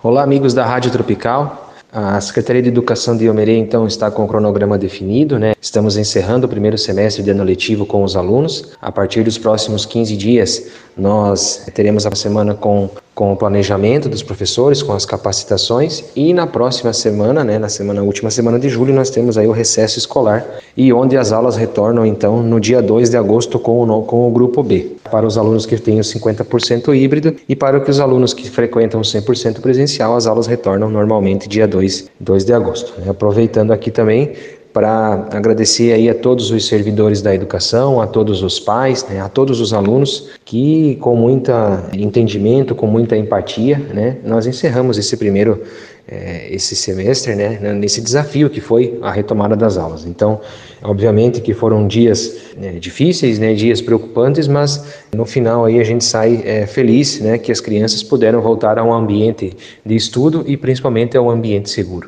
Olá, amigos da Rádio Tropical. A Secretaria de Educação de Iomerê, então, está com o cronograma definido, né? Estamos encerrando o primeiro semestre de ano letivo com os alunos. A partir dos próximos 15 dias, nós teremos a semana com, com o planejamento dos professores, com as capacitações, e na próxima semana, né, na semana última semana de julho, nós temos aí o recesso escolar, e onde as aulas retornam, então, no dia 2 de agosto com o, com o grupo B para os alunos que têm o 50% híbrido e para os alunos que frequentam 100% presencial, as aulas retornam normalmente dia 2, 2 de agosto. Aproveitando aqui também para agradecer aí a todos os servidores da educação, a todos os pais, né, a todos os alunos que com muito entendimento, com muita empatia, né, nós encerramos esse primeiro é, esse semestre, né, nesse desafio que foi a retomada das aulas. Então, obviamente que foram dias né, difíceis, né, dias preocupantes, mas no final aí a gente sai é, feliz, né, que as crianças puderam voltar a um ambiente de estudo e principalmente a um ambiente seguro.